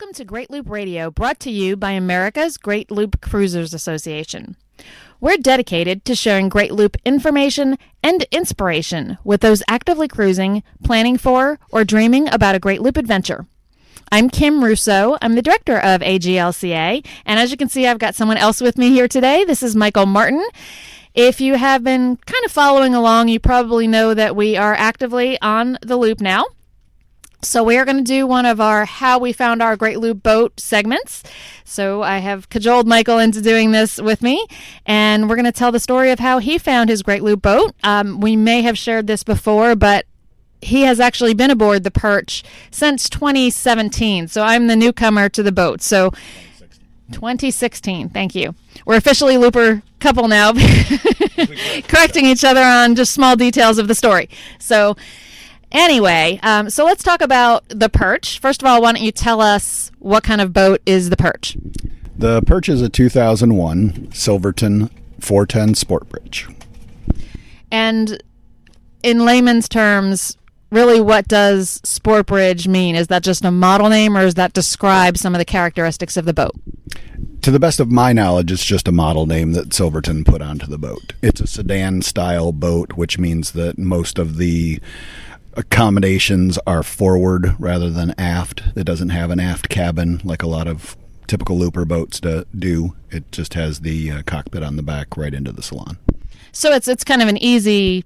Welcome to Great Loop Radio, brought to you by America's Great Loop Cruisers Association. We're dedicated to sharing Great Loop information and inspiration with those actively cruising, planning for, or dreaming about a Great Loop adventure. I'm Kim Russo. I'm the director of AGLCA. And as you can see, I've got someone else with me here today. This is Michael Martin. If you have been kind of following along, you probably know that we are actively on the loop now. So we are going to do one of our how we found our Great Loop boat segments. So I have cajoled Michael into doing this with me, and we're going to tell the story of how he found his Great Loop boat. Um, we may have shared this before, but he has actually been aboard the Perch since 2017. So I'm the newcomer to the boat. So 2016. Thank you. We're officially looper couple now, correcting each other on just small details of the story. So Anyway, um, so let's talk about the Perch. First of all, why don't you tell us what kind of boat is the Perch? The Perch is a 2001 Silverton 410 Sport Bridge. And in layman's terms, really what does Sport Bridge mean? Is that just a model name or does that describe some of the characteristics of the boat? To the best of my knowledge, it's just a model name that Silverton put onto the boat. It's a sedan style boat, which means that most of the accommodations are forward rather than aft. It doesn't have an aft cabin like a lot of typical looper boats do. It just has the uh, cockpit on the back right into the salon. So it's it's kind of an easy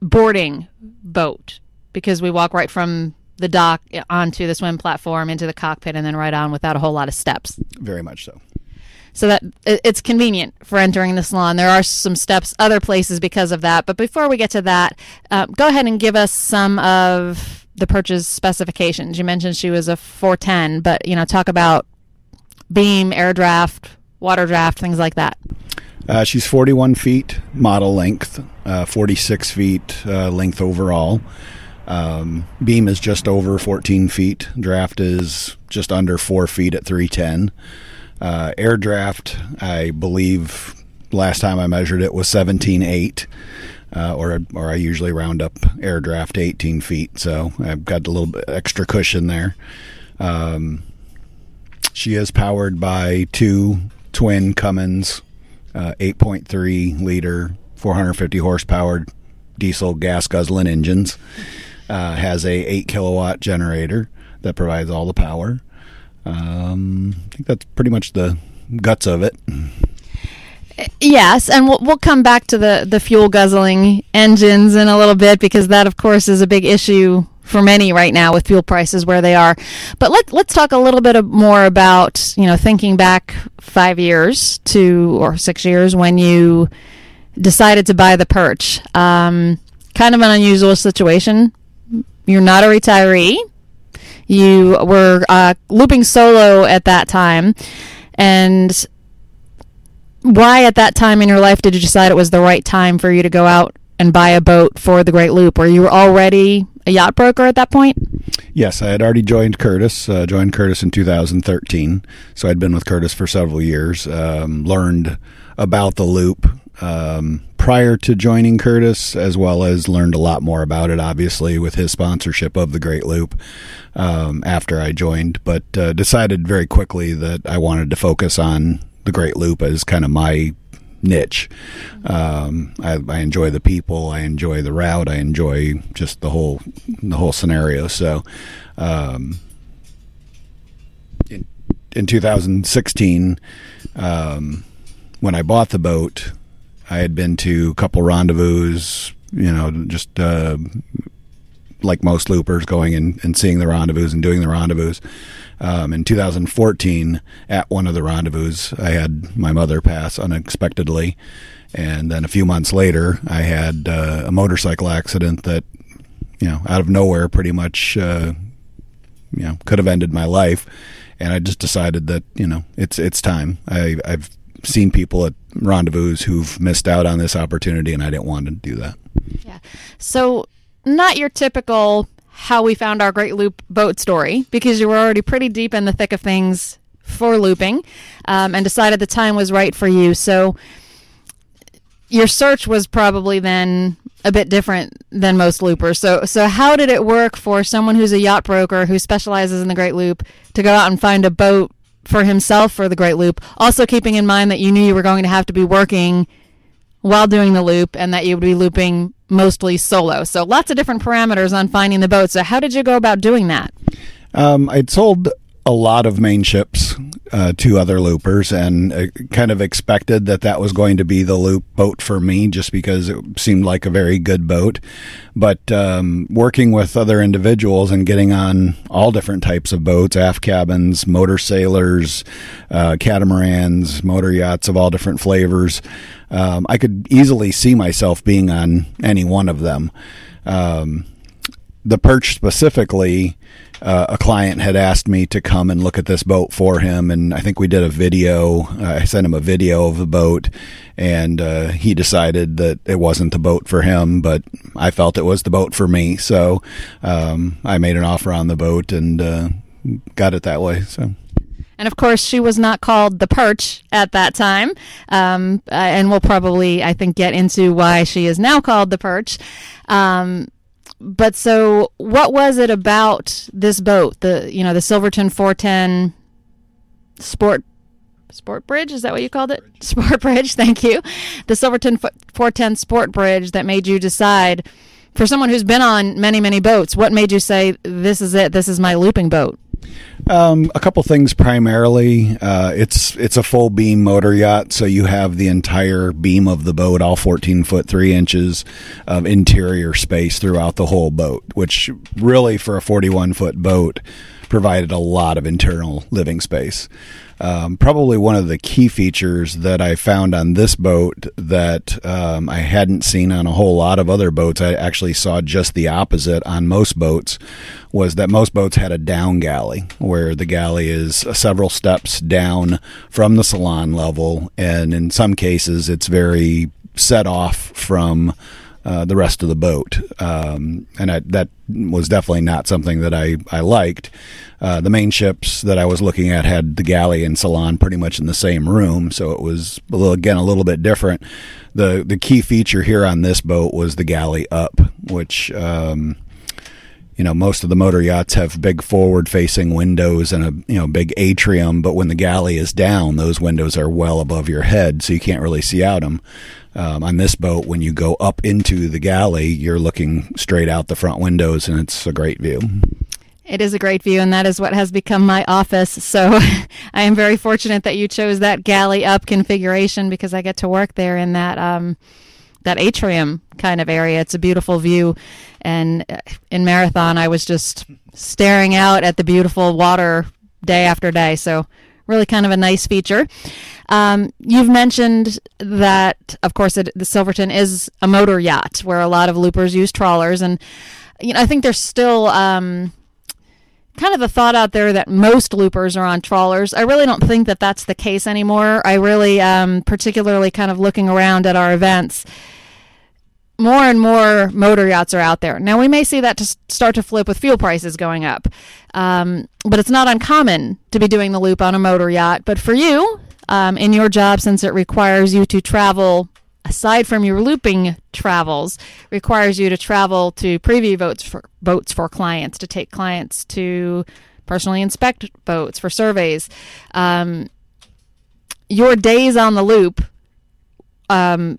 boarding boat because we walk right from the dock onto the swim platform into the cockpit and then right on without a whole lot of steps. Very much so so that it's convenient for entering the salon. There are some steps other places because of that. But before we get to that, uh, go ahead and give us some of the Perch's specifications. You mentioned she was a 410, but you know, talk about beam, air draft, water draft, things like that. Uh, she's 41 feet model length, uh, 46 feet uh, length overall. Um, beam is just over 14 feet. Draft is just under 4 feet at 310. Uh, air draft, I believe last time I measured it was 17.8. Uh, or or I usually round up air draft 18 feet, so I've got a little bit extra cushion there. Um, she is powered by two twin Cummins uh, 8.3 liter, 450 horsepower diesel gas guzzling engines. Uh, has a 8 kilowatt generator that provides all the power. Um, I think that's pretty much the guts of it. Yes, and we'll we'll come back to the the fuel guzzling engines in a little bit because that, of course, is a big issue for many right now with fuel prices where they are. But let let's talk a little bit more about you know thinking back five years to or six years when you decided to buy the Perch. Um, kind of an unusual situation. You're not a retiree. You were uh, looping solo at that time, and why at that time in your life did you decide it was the right time for you to go out and buy a boat for the Great Loop? Were you already a yacht broker at that point? Yes, I had already joined Curtis. Uh, joined Curtis in 2013, so I'd been with Curtis for several years. Um, learned about the loop um, prior to joining Curtis, as well as learned a lot more about it, obviously, with his sponsorship of the Great Loop um, after I joined. But uh, decided very quickly that I wanted to focus on the Great Loop as kind of my niche. Um, I, I, enjoy the people, I enjoy the route, I enjoy just the whole the whole scenario. So, um, in, in 2016, um, when I bought the boat, I had been to a couple rendezvous, you know, just uh, like most loopers, going and, and seeing the rendezvous and doing the rendezvous. Um, in 2014, at one of the rendezvous, I had my mother pass unexpectedly. And then a few months later, I had uh, a motorcycle accident that, you know, out of nowhere pretty much, uh, you know, could have ended my life. And I just decided that, you know, it's it's time. I, I've seen people at rendezvous who've missed out on this opportunity, and I didn't want to do that. Yeah. So, not your typical how we found our great loop boat story because you were already pretty deep in the thick of things for looping um, and decided the time was right for you. So, your search was probably then a bit different than most loopers. So, so how did it work for someone who's a yacht broker who specializes in the Great Loop to go out and find a boat for himself for the Great Loop? Also, keeping in mind that you knew you were going to have to be working while doing the loop and that you would be looping mostly solo. So, lots of different parameters on finding the boat. So, how did you go about doing that? Um, I'd sold a lot of Mainships uh, to other loopers and uh, kind of expected that that was going to be the loop boat for me just because it seemed like a very good boat. But um, working with other individuals and getting on all different types of boats, aft cabins, motor sailors, uh, catamarans, motor yachts of all different flavors, um, I could easily see myself being on any one of them. Um, the perch specifically, uh, a client had asked me to come and look at this boat for him, and I think we did a video. Uh, I sent him a video of the boat, and uh, he decided that it wasn't the boat for him, but I felt it was the boat for me. So um, I made an offer on the boat and uh, got it that way. So. And of course, she was not called the Perch at that time. Um, uh, and we'll probably, I think, get into why she is now called the Perch. Um, but so what was it about this boat the you know the silverton 410 sport sport bridge? Is that what you called it? Sport bridge. Thank you. The silverton 410 sport bridge that made you decide for someone who's been on many many boats what made you say this is it this is my looping boat um, a couple things primarily. Uh, it's it's a full beam motor yacht, so you have the entire beam of the boat, all 14 foot 3 inches of interior space throughout the whole boat, which really for a 41 foot boat provided a lot of internal living space. Um, probably one of the key features that I found on this boat that um, I hadn't seen on a whole lot of other boats, I actually saw just the opposite on most boats, was that most boats had a down galley, where the galley is several steps down from the salon level, and in some cases it's very set off from uh, the rest of the boat. Um, and I, that was definitely not something that I, I liked. Uh, the Mainships that I was looking at had the galley and salon pretty much in the same room, so it was a little, again a little bit different. the The key feature here on this boat was the galley up, which um, you know most of the motor yachts have big forward facing windows and a you know big atrium but when the galley is down those windows are well above your head so you can't really see out them um, on this boat when you go up into the galley you're looking straight out the front windows and it's a great view it is a great view, and that is what has become my office. So I am very fortunate that you chose that galley up configuration because I get to work there in that um, that atrium kind of area. It's a beautiful view, and uh, in marathon, I was just staring out at the beautiful water day after day. So really, kind of a nice feature. Um, you've mentioned that, of course, it, the Silverton is a motor yacht where a lot of loopers use trawlers, and you know I think there's still. Um, kind of a thought out there that most loopers are on trawlers. I really don't think that that's the case anymore. I really, um, particularly kind of looking around at our events, more and more motor yachts are out there. Now, we may see that to start to flip with fuel prices going up, um, but it's not uncommon to be doing the loop on a motor yacht. But for you, um, in your job, since it requires you to travel aside from your looping travels, requires you to travel to preview boats for boats for clients, to take clients to personally inspect boats for surveys. Um, your days on the loop um,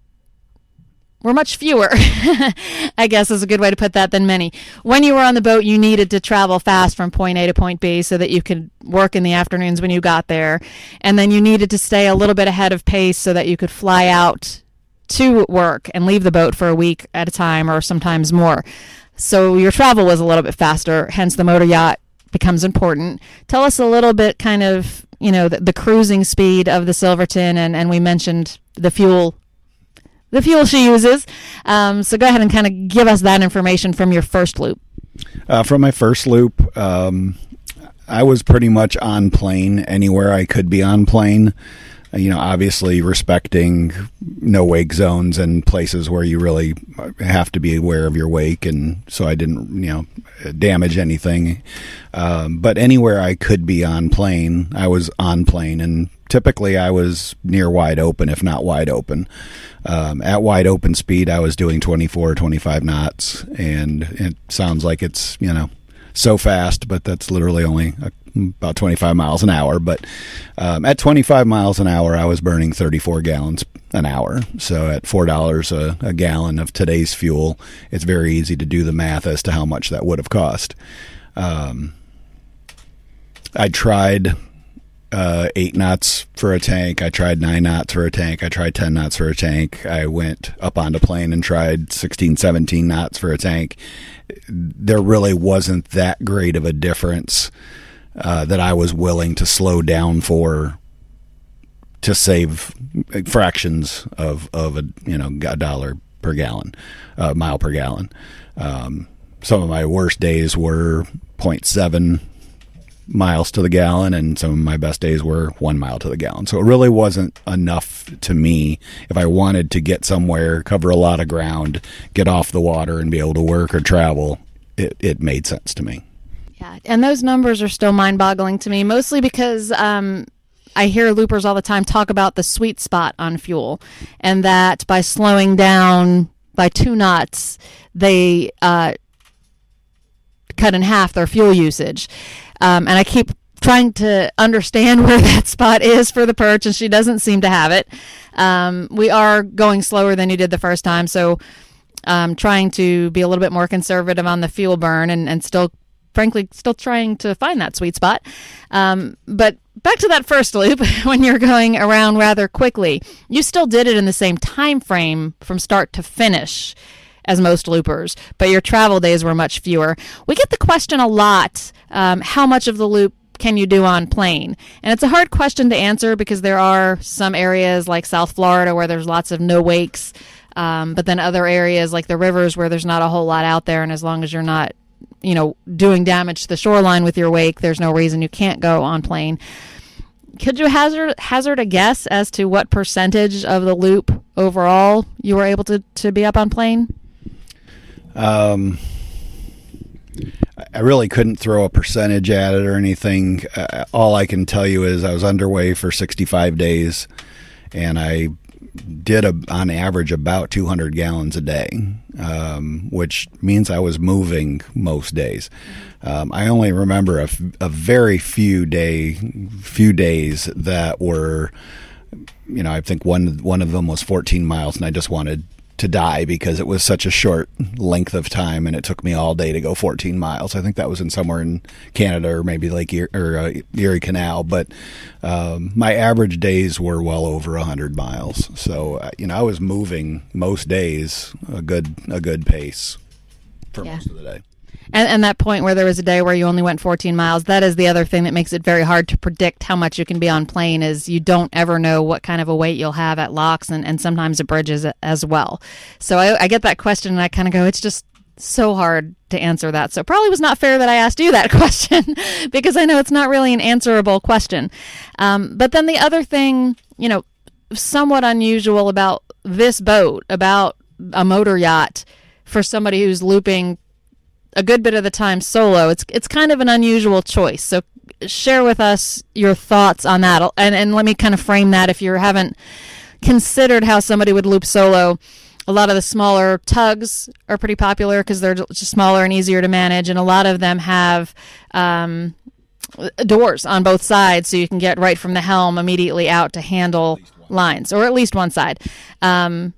were much fewer, I guess is a good way to put that, than many. When you were on the boat, you needed to travel fast from point A to point B so that you could work in the afternoons when you got there. And then you needed to stay a little bit ahead of pace so that you could fly out to work and leave the boat for a week at a time or sometimes more. So your travel was a little bit faster, hence the motor yacht becomes important. Tell us a little bit kind of, you know, the, the cruising speed of the Silverton and, and we mentioned the fuel the fuel she uses. Um, so go ahead and kind of give us that information from your first loop. Uh, from my first loop, um, I was pretty much on plane anywhere I could be on plane you know, obviously respecting no wake zones and places where you really have to be aware of your wake, and so I didn't, you know, damage anything. Um, but anywhere I could be on plane, I was on plane and typically I was near wide open, if not wide open. Um, at wide open speed, I was doing 24, 25 knots, and it sounds like it's you know so fast, but that's literally only a, about 25 miles an hour. But um, at 25 miles an hour, I was burning 34 gallons an hour. So at four dollars a, gallon of today's fuel, it's very easy to do the math as to how much that would have cost. Um, I tried uh, eight knots for a tank. I tried nine knots for a tank. I tried 10 knots for a tank. I went up onto plane and tried 16, 17 knots for a tank. There really wasn't that great of a difference uh, that I was willing to slow down for to save fractions of, of a, you know, a dollar per gallon, uh, mile per gallon. Um, some of my worst days were 0.7 miles to the gallon, and some of my best days were one mile to the gallon. So it really wasn't enough to me if I wanted to get somewhere, cover a lot of ground, get off the water, and be able to work or travel. It, it made sense to me. Yeah, and those numbers are still mind boggling to me, mostly because um, I hear loopers all the time talk about the sweet spot on fuel, and that by slowing down by two knots, they uh, cut in half their fuel usage. Um, and I keep trying to understand where that spot is for the perch, and she doesn't seem to have it. Um, we are going slower than you did the first time, so um, trying to be a little bit more conservative on the fuel burn and, and still, frankly, still trying to find that sweet spot. Um, but back to that first loop, when you're going around rather quickly, you still did it in the same time frame from start to finish as most loopers, but your travel days were much fewer. We get the question a lot um, how much of the loop can you do on plane? And it's a hard question to answer because there are some areas like South Florida where there's lots of no wakes, um, but then other areas like the rivers where there's not a whole lot out there, and as long as you're not you know doing damage to the shoreline with your wake there's no reason you can't go on plane could you hazard hazard a guess as to what percentage of the loop overall you were able to, to be up on plane um, I really couldn't throw a percentage at it or anything. Uh, all I can tell you is I was underway for 65 days, and I did a, on average about 200 gallons a day, um, which means I was moving most days. Um, I only remember a, a very few day few days that were, you know, I think one one of them was 14 miles, and I just wanted to die because it was such a short length of time and it took me all day to go 14 miles. I think that was in somewhere in Canada or maybe Lake Erie, or uh, Erie Canal, but um, my average days were well over 100 miles. So uh, you know I was moving most days a good a good pace for yeah. most of the day. And, and that point where there was a day where you only went 14 miles, that is the other thing that makes it very hard to predict how much you can be on plane is you don't ever know what kind of a weight you'll have at locks and, and sometimes at bridges as well. So I, I get that question and I kind of go, it's just so hard to answer that. So probably was not fair that I asked you that question because I know it's not really an answerable question. Um, but then the other thing, you know, somewhat unusual about this boat, about a motor yacht for somebody who's looping a good bit of the time solo. It's it's kind of an unusual choice. So share with us your thoughts on that, and and let me kind of frame that if you haven't considered how somebody would loop solo. A lot of the smaller tugs are pretty popular because they're just smaller and easier to manage, and a lot of them have um, doors on both sides, so you can get right from the helm immediately out to handle lines, or at least one side. Um,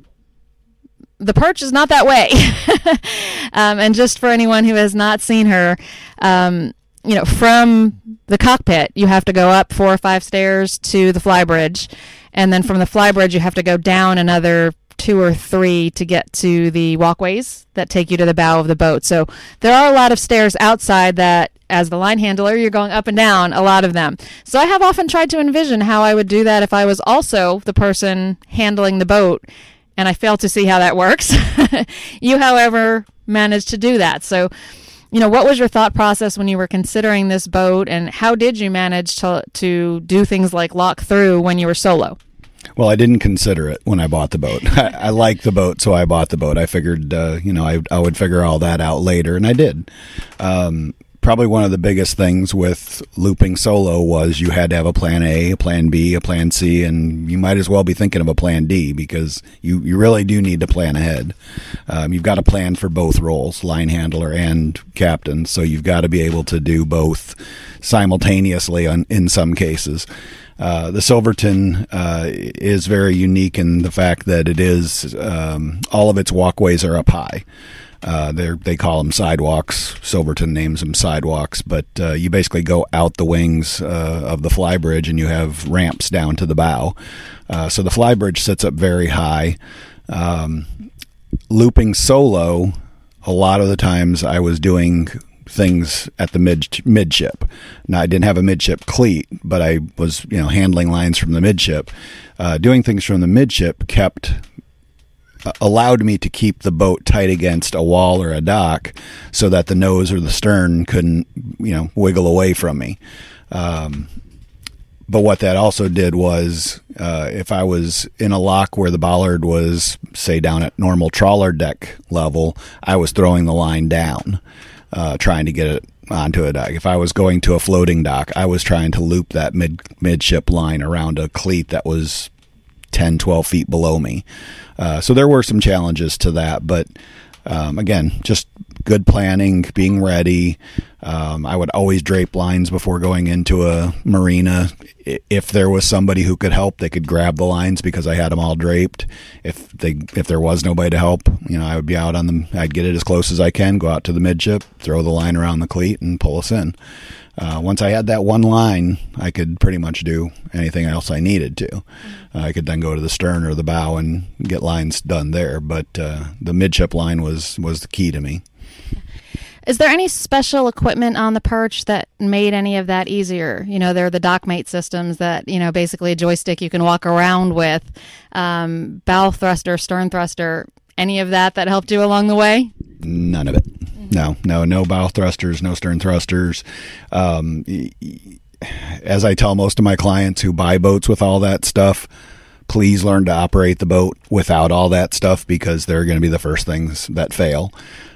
the perch is not that way. um, and just for anyone who has not seen her, um, you know, from the cockpit, you have to go up four or five stairs to the flybridge. And then from the flybridge, you have to go down another two or three to get to the walkways that take you to the bow of the boat. So there are a lot of stairs outside that, as the line handler, you're going up and down a lot of them. So I have often tried to envision how I would do that if I was also the person handling the boat and I fail to see how that works. you, however, managed to do that. So, you know, what was your thought process when you were considering this boat, and how did you manage to to do things like lock through when you were solo? Well, I didn't consider it when I bought the boat. I, I like the boat, so I bought the boat. I figured, uh, you know, I, I would figure all that out later, and I did. Um, probably one of the biggest things with looping solo was you had to have a plan A, a plan B, a plan C, and you might as well be thinking of a plan D because you, you really do need to plan ahead. Um, you've got to plan for both roles, line handler and captain, so you've got to be able to do both simultaneously on, in some cases. Uh, the Silverton uh, is very unique in the fact that it is um, all of its walkways are up high. Uh, they call them sidewalks. Silverton names them sidewalks, but uh, you basically go out the wings uh, of the flybridge and you have ramps down to the bow. Uh, so the flybridge sits up very high. Um, looping solo, a lot of the times I was doing things at the mid midship. Now I didn't have a midship cleat, but I was you know handling lines from the midship. Uh, doing things from the midship kept allowed me to keep the boat tight against a wall or a dock, so that the nose or the stern couldn't you know wiggle away from me. Um, but what that also did was, uh, if I was in a lock where the bollard was, say, down at normal trawler deck level, I was throwing the line down uh, trying to get it onto a dock. If I was going to a floating dock, I was trying to loop that mid midship line around a cleat that was 10, 12 feet below me. Uh, so there were some challenges to that, but um, again, just good planning, being ready. Um, I would always drape lines before going into a marina. If there was somebody who could help, they could grab the lines because I had them all draped. If they if there was nobody to help, you know, I would be out on them. I'd get it as close as I can, go out to the midship, throw the line around the cleat, and pull us in. Uh, once I had that one line, I could pretty much do anything else I needed to. Uh, I could then go to the stern or the bow and get lines done there. But uh, the midship line was was the key to me. Is there any special equipment on the perch that made any of that easier? You know, there are the dockmate systems that, you know, basically a joystick you can walk around with, um, bow thruster, stern thruster, any of that that helped you along the way? None of it. No, no, no bow thrusters, no stern thrusters. Um, as I tell most of my clients who buy boats with all that stuff, please learn to operate the boat without all that stuff because they're going to be the first things that fail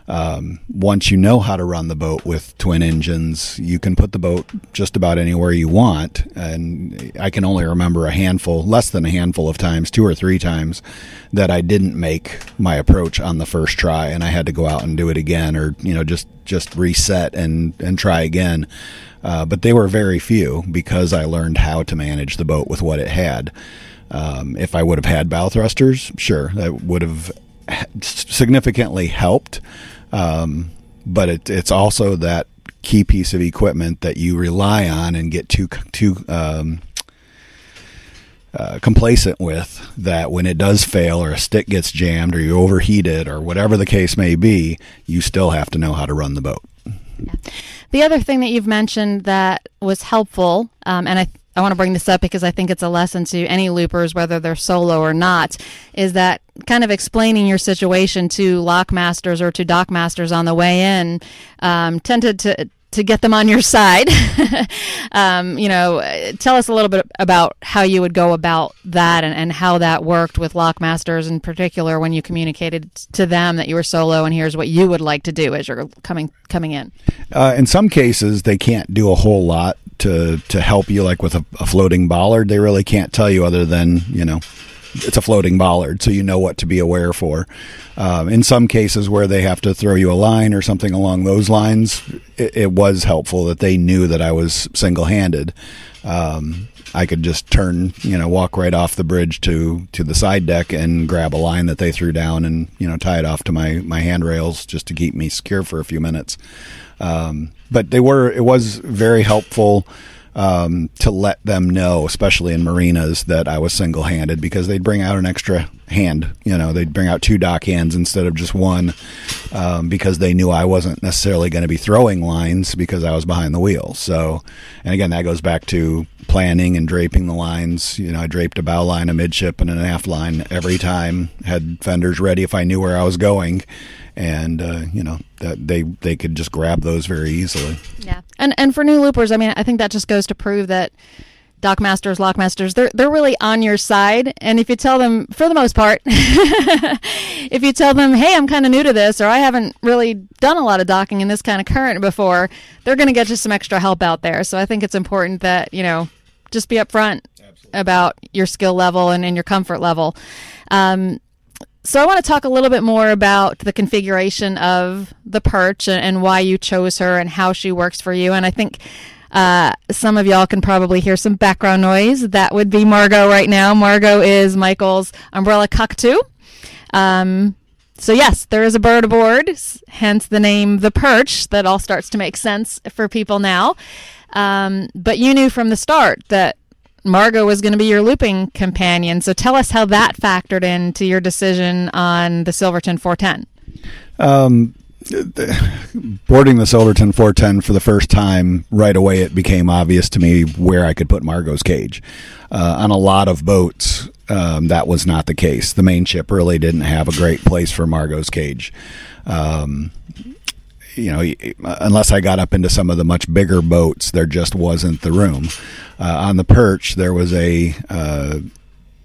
um, once you know how to run the boat with twin engines, you can put the boat just about anywhere you want. And I can only remember a handful, less than a handful of times, two or three times, that I didn't make my approach on the first try, and I had to go out and do it again, or you know, just just reset and and try again. Uh, but they were very few because I learned how to manage the boat with what it had. Um, if I would have had bow thrusters, sure, that would have significantly helped. Um, but it, it's also that key piece of equipment that you rely on and get too too um, uh, complacent with that when it does fail or a stick gets jammed or you overheat it or whatever the case may be, you still have to know how to run the boat. Yeah. The other thing that you've mentioned that was helpful, um, and I I want to bring this up because I think it's a lesson to any loopers, whether they're solo or not, is that kind of explaining your situation to lock masters or to dock masters on the way in um, tended to to get them on your side. um, you know, tell us a little bit about how you would go about that and, and how that worked with lockmasters in particular when you communicated to them that you were solo and here's what you would like to do as you're coming coming in. Uh, in some cases, they can't do a whole lot to to help you, like with a, a floating bollard. They really can't tell you other than you know it's a floating bollard, so you know what to be aware for. Um, in some cases where they have to throw you a line or something along those lines, it, it was helpful that they knew that I was single handed. Um, I could just turn, you know, walk right off the bridge to to the side deck and grab a line that they threw down and you know tie it off to my my handrails just to keep me secure for a few minutes. Um, but they were it was very helpful um, to let them know, especially in marinas, that I was single handed because they'd bring out an extra hand. You know, they'd bring out two dock hands instead of just one um, because they knew I wasn't necessarily going to be throwing lines because I was behind the wheel. So, and again, that goes back to planning and draping the lines. You know, I draped a bow line, a midship, and an aft line every time, had fenders ready if I knew where I was going and uh, you know that they they could just grab those very easily. Yeah, and and for new loopers, I mean, I think that just goes to prove that dock masters, lock masters, they're they're really on your side. And if you tell them, for the most part, if you tell them, "Hey, I'm kind of new to this," or "I haven't really done a lot of docking in this kind of current before," they're going to get you some extra help out there. So I think it's important that you know just be upfront Absolutely. about your skill level and, and your comfort level. Um, so I want to talk a little bit more about the configuration of the perch and, why you chose her and how she works for you. And I think uh, some of y'all can probably hear some background noise. That would be Margot right now. Margot is Michael's umbrella cockatoo. Um, so yes, there is a bird aboard, hence the name the perch. That all starts to make sense for people now. Um, but you knew from the start that Margot was going to be your looping companion. So tell us how that factored into your decision on the Silverton 410. Um, boarding the Silverton 410 for the first time, right away it became obvious to me where I could put Margot's cage. Uh, on a lot of boats, um, that was not the case. The Mainship really didn't have a great place for Margot's cage. Um, you know, unless I got up into some of the much bigger boats, there just wasn't the room. Uh, on the perch, there was a uh,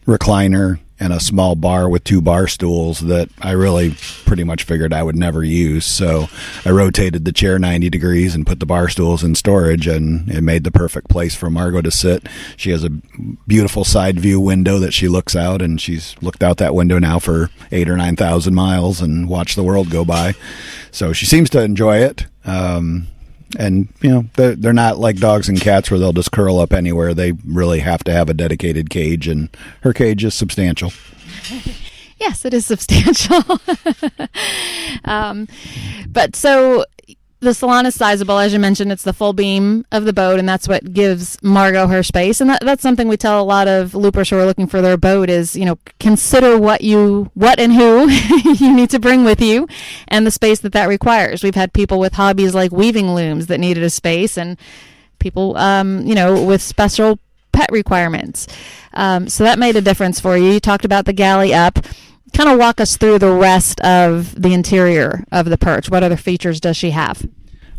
recliner and a small bar with two bar stools that I really pretty much figured I would never use. So I rotated the chair 90 degrees and put the bar stools in storage, and it made the perfect place for Margot to sit. She has a beautiful side view window that she looks out, and she's looked out that window now for eight or 9,000 miles and watched the world go by. So she seems to enjoy it. Um, and you know they're, they're not like dogs and cats where they'll just curl up anywhere. They really have to have a dedicated cage and her cage is substantial. Yes it is substantial. Um, but so the salon is sizable, as you mentioned. It's the full beam of the boat, and that's what gives Margot her space. And that, that's something we tell a lot of loopers who are looking for their boat is, you know, consider what you, what and who you need to bring with you, and the space that that requires. We've had people with hobbies like weaving looms that needed a space, and people, um, you know, with special pet requirements. Um, so that made a difference for you. You talked about the galley up kind of walk us through the rest of the interior of the perch. What other features does she have?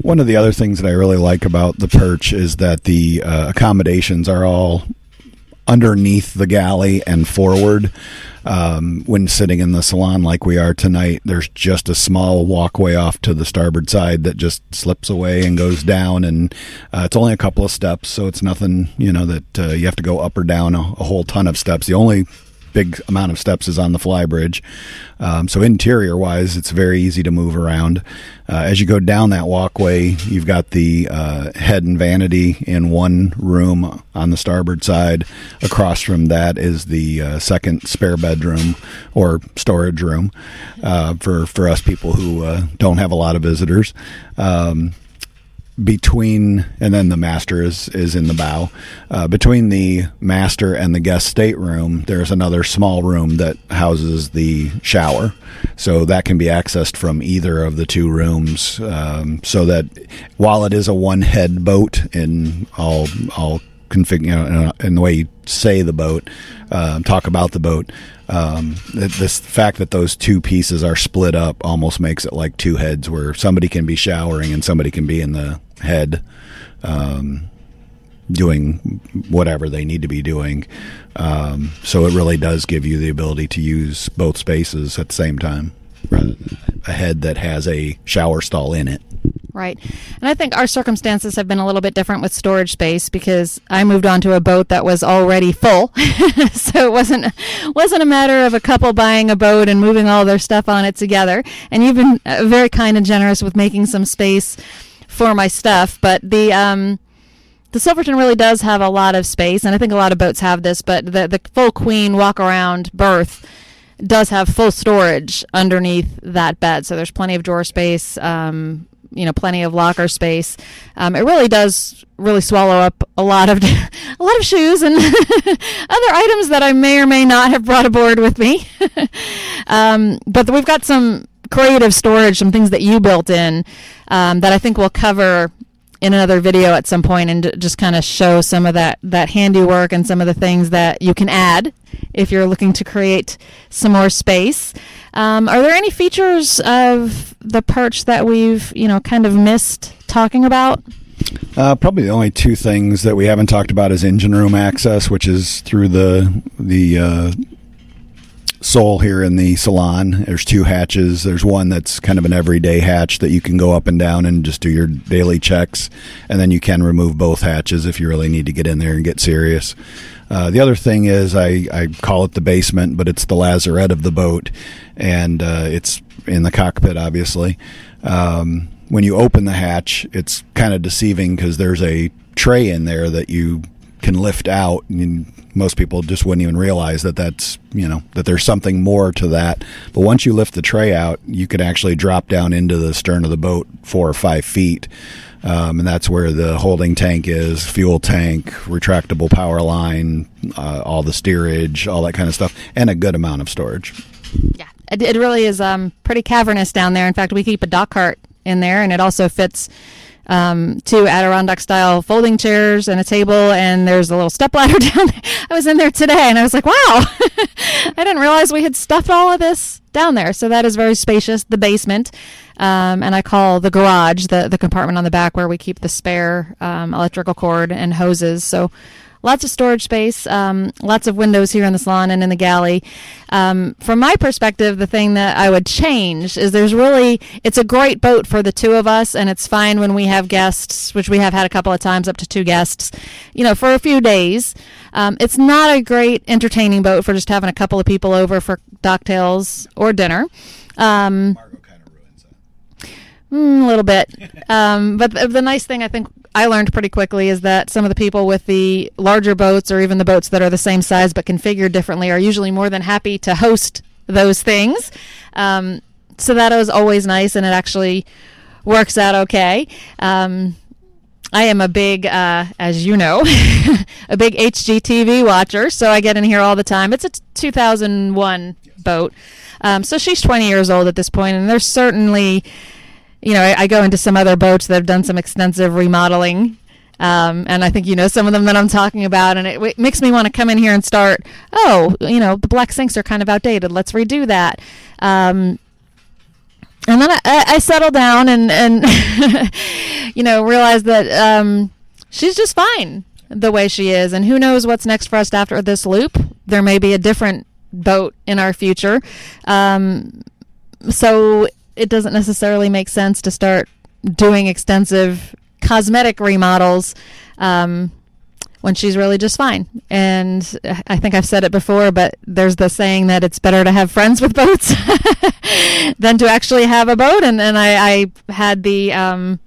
One of the other things that I really like about the perch is that the uh, accommodations are all underneath the galley and forward. Um, when sitting in the salon like we are tonight, there's just a small walkway off to the starboard side that just slips away and goes down, and uh, it's only a couple of steps, so it's nothing you know that uh, you have to go up or down a, a whole ton of steps. The only big amount of steps is on the flybridge. Um, so interior wise, it's very easy to move around. Uh, as you go down that walkway, you've got the uh, head and vanity in one room on the starboard side. Across from that is the uh, second spare bedroom or storage room uh, for for us people who uh, don't have a lot of visitors. Um, between and then the master is is in the bow. Uh, between the master and the guest stateroom there's another small room that houses the shower. So that can be accessed from either of the two rooms um, so that while it is a one head boat in all all config you know in the way you say the boat uh, talk about the boat um, this fact that those two pieces are split up almost makes it like two heads where somebody can be showering and somebody can be in the head um, doing whatever they need to be doing. Um, so it really does give you the ability to use both spaces at the same time a head that has a shower stall in it. Right. And I think our circumstances have been a little bit different with storage space because I moved onto a boat that was already full. so it wasn't wasn't a matter of a couple buying a boat and moving all their stuff on it together. And you've been uh, very kind and generous with making some space for my stuff. But the um, the Silverton really does have a lot of space, and I think a lot of boats have this. But the the full queen walk around berth does have full storage underneath that bed, so there's plenty of drawer space. Um, you know, plenty of locker space. Um, it really does really swallow up a lot of a lot of shoes and other items that I may or may not have brought aboard with me. um, but we've got some creative storage, some things that you built in um, that I think we'll cover in another video at some point and just kind of show some of that that handiwork and some of the things that you can add if you're looking to create some more space. Um, are there any features of the perch that we've you know kind of missed talking about? Uh, probably the only two things that we haven't talked about is engine room access, which is through the the uh, sole here in the salon. There's two hatches. There's one that's kind of an everyday hatch that you can go up and down and just do your daily checks, and then you can remove both hatches if you really need to get in there and get serious. Uh, the other thing is I, I call it the basement, but it's the lazarette of the boat, and uh, it's in the cockpit, obviously. Um, when you open the hatch, it's kind of deceiving because there's a tray in there that you can lift out. And most people just wouldn't even realize that that's you know that there's something more to that. But once you lift the tray out, you can actually drop down into the stern of the boat four or five feet. Um, and that's where the holding tank is, fuel tank, retractable power line, uh, all the steerage, all that kind of stuff, and a good amount of storage. Yeah, it, it really is um, pretty cavernous down there. In fact, we keep a dock cart in there, and it also fits um, two Adirondack style folding chairs and a table, and there's a little step ladder down there. I was in there today, and I was like, wow, I didn't realize we had stuffed all of this down there. So that is very spacious. The basement, um, and I call the garage the the compartment on the back where we keep the spare um, electrical cord and hoses. So lots of storage space, um, lots of windows here in the salon and in the galley. Um, from my perspective, the thing that I would change is there's really, it's a great boat for the two of us, and it's fine when we have guests, which we have had a couple of times, up to two guests, you know, for a few days. Um, it's not a great entertaining boat for just having a couple of people over for cocktails or dinner. Um, Mm, a little bit. Um, but the, the, nice thing I think I learned pretty quickly is that some of the people with the larger boats or even the boats that are the same size but configured differently are usually more than happy to host those things. Um, so that was always nice and it actually works out okay. Um, I am a big, uh, as you know, a big HGTV watcher, so I get in here all the time. It's a 2001 boat. Um, so she's 20 years old at this point, and there's certainly you know, I, I, go into some other boats that have done some extensive remodeling. Um, and I think you know some of them that I'm talking about, and it, it makes me want to come in here and start. Oh, you know, the black sinks are kind of outdated. Let's redo that. Um, and then I, I settle down and and you know realize that um, she's just fine the way she is, and who knows what's next for us after this loop? There may be a different boat in our future. Um, so it doesn't necessarily make sense to start doing extensive cosmetic remodels um, when she's really just fine. And I think I've said it before, but there's the saying that it's better to have friends with boats than to actually have a boat. And, and I, I had the um,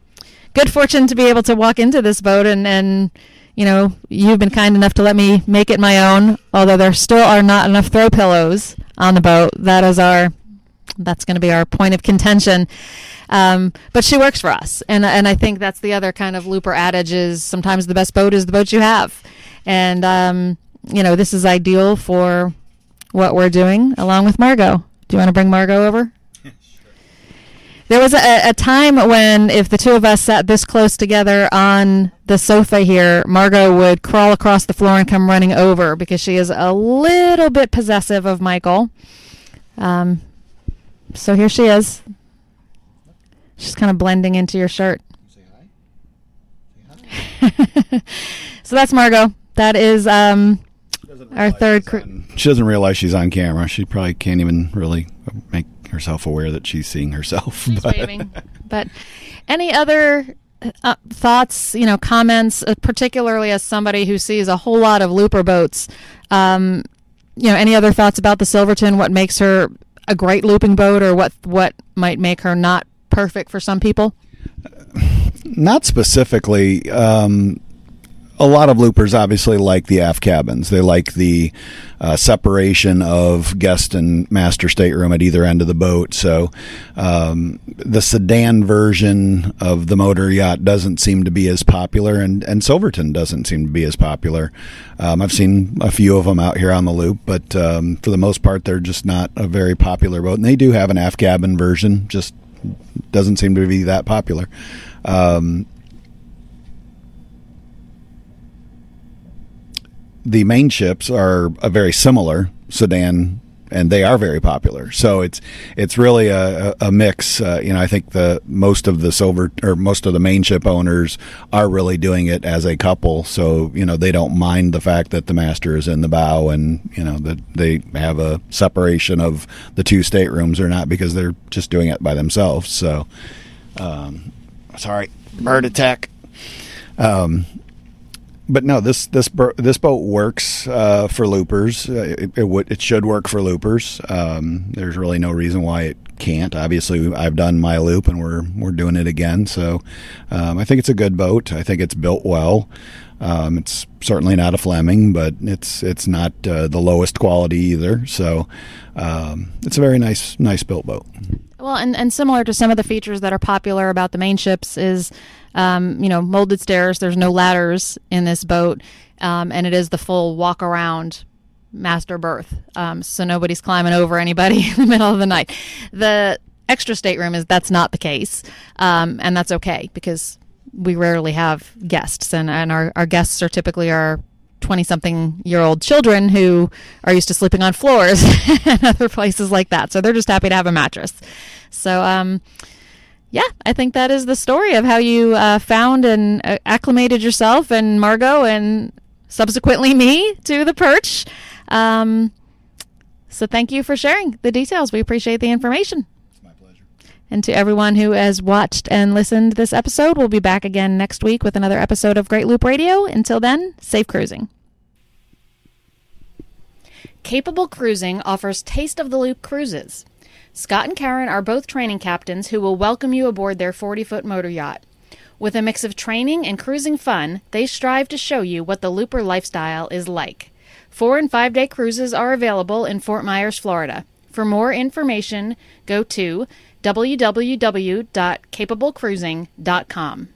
good fortune to be able to walk into this boat and, and you know, you've been kind enough to let me make it my own, although there still are not enough throw pillows on the boat. That is our that's going to be our point of contention. Um, but she works for us, and and I think that's the other kind of looper adage is sometimes the best boat is the boat you have, and um, you know this is ideal for what we're doing along with Margot. Do you want to bring Margot over? There was a, a, time when, if the two of us sat this close together on the sofa here, Margot would crawl across the floor and come running over because she is a little bit possessive of Michael. Um, so here she is. She's kind of blending into your shirt. Say hi. Say hi. so that's Margot. That is um, our third. Cr- she doesn't realize she's on camera. She probably can't even really make herself aware that she's seeing herself. She's but. waving. But any other uh, thoughts, you know, comments, uh, particularly as somebody who sees a whole lot of looper boats. Um, you know, any other thoughts about the Silverton? What makes her a great looping boat, or what what might make her not perfect for some people? Not specifically. Um, a lot of loopers obviously like the aft cabins. They like the uh, separation of guest and master stateroom at either end of the boat. So um, the sedan version of the motor yacht doesn't seem to be as popular, and, and Silverton doesn't seem to be as popular. Um, I've seen a few of them out here on the loop, but um, for the most part, they're just not a very popular boat. And they do have an aft cabin version, just doesn't seem to be that popular. Um, the Mainships are a very similar sedan and they are very popular. So it's it's really a, a mix. Uh, you know, I think the most of the silver or most of the Mainship owners are really doing it as a couple. So you know, they don't mind the fact that the master is in the bow, and you know that they have a separation of the two staterooms or not because they're just doing it by themselves. So, um, sorry, bird attack. Um, but no, this this this boat works uh, for loopers. Uh, it, it, it should work for loopers. Um, there's really no reason why it can't. Obviously, I've done my loop, and we're we're doing it again. So um, I think it's a good boat. I think it's built well. Um, it's certainly not a Fleming, but it's it's not uh, the lowest quality either. So um, it's a very nice nice built boat. Well, and, and similar to some of the features that are popular about the Mainships is, um, you know, molded stairs. There's no ladders in this boat, um, and it is the full walk around master berth. Um, so nobody's climbing over anybody in the middle of the night. The extra stateroom is that's not the case, um, and that's okay because we rarely have guests, and, and our, our guests are typically our 20 something year old children who are used to sleeping on floors and other places like that. So they're just happy to have a mattress. So, um, yeah, I think that is the story of how you uh, found and uh, acclimated yourself and Margot and subsequently me to the perch. Um, so thank you for sharing the details. We appreciate the information. It's my pleasure. And to everyone who has watched and listened to this episode, we'll be back again next week with another episode of Great Loop Radio. Until then, safe cruising. Capable Cruising offers Taste of the Loop cruises. Scott and Karen are both training captains who will welcome you aboard their 40 foot motor yacht. With a mix of training and cruising fun, they strive to show you what the Looper lifestyle is like. Four and five day cruises are available in Fort Myers, Florida. For more information, go to www.capablecruising.com.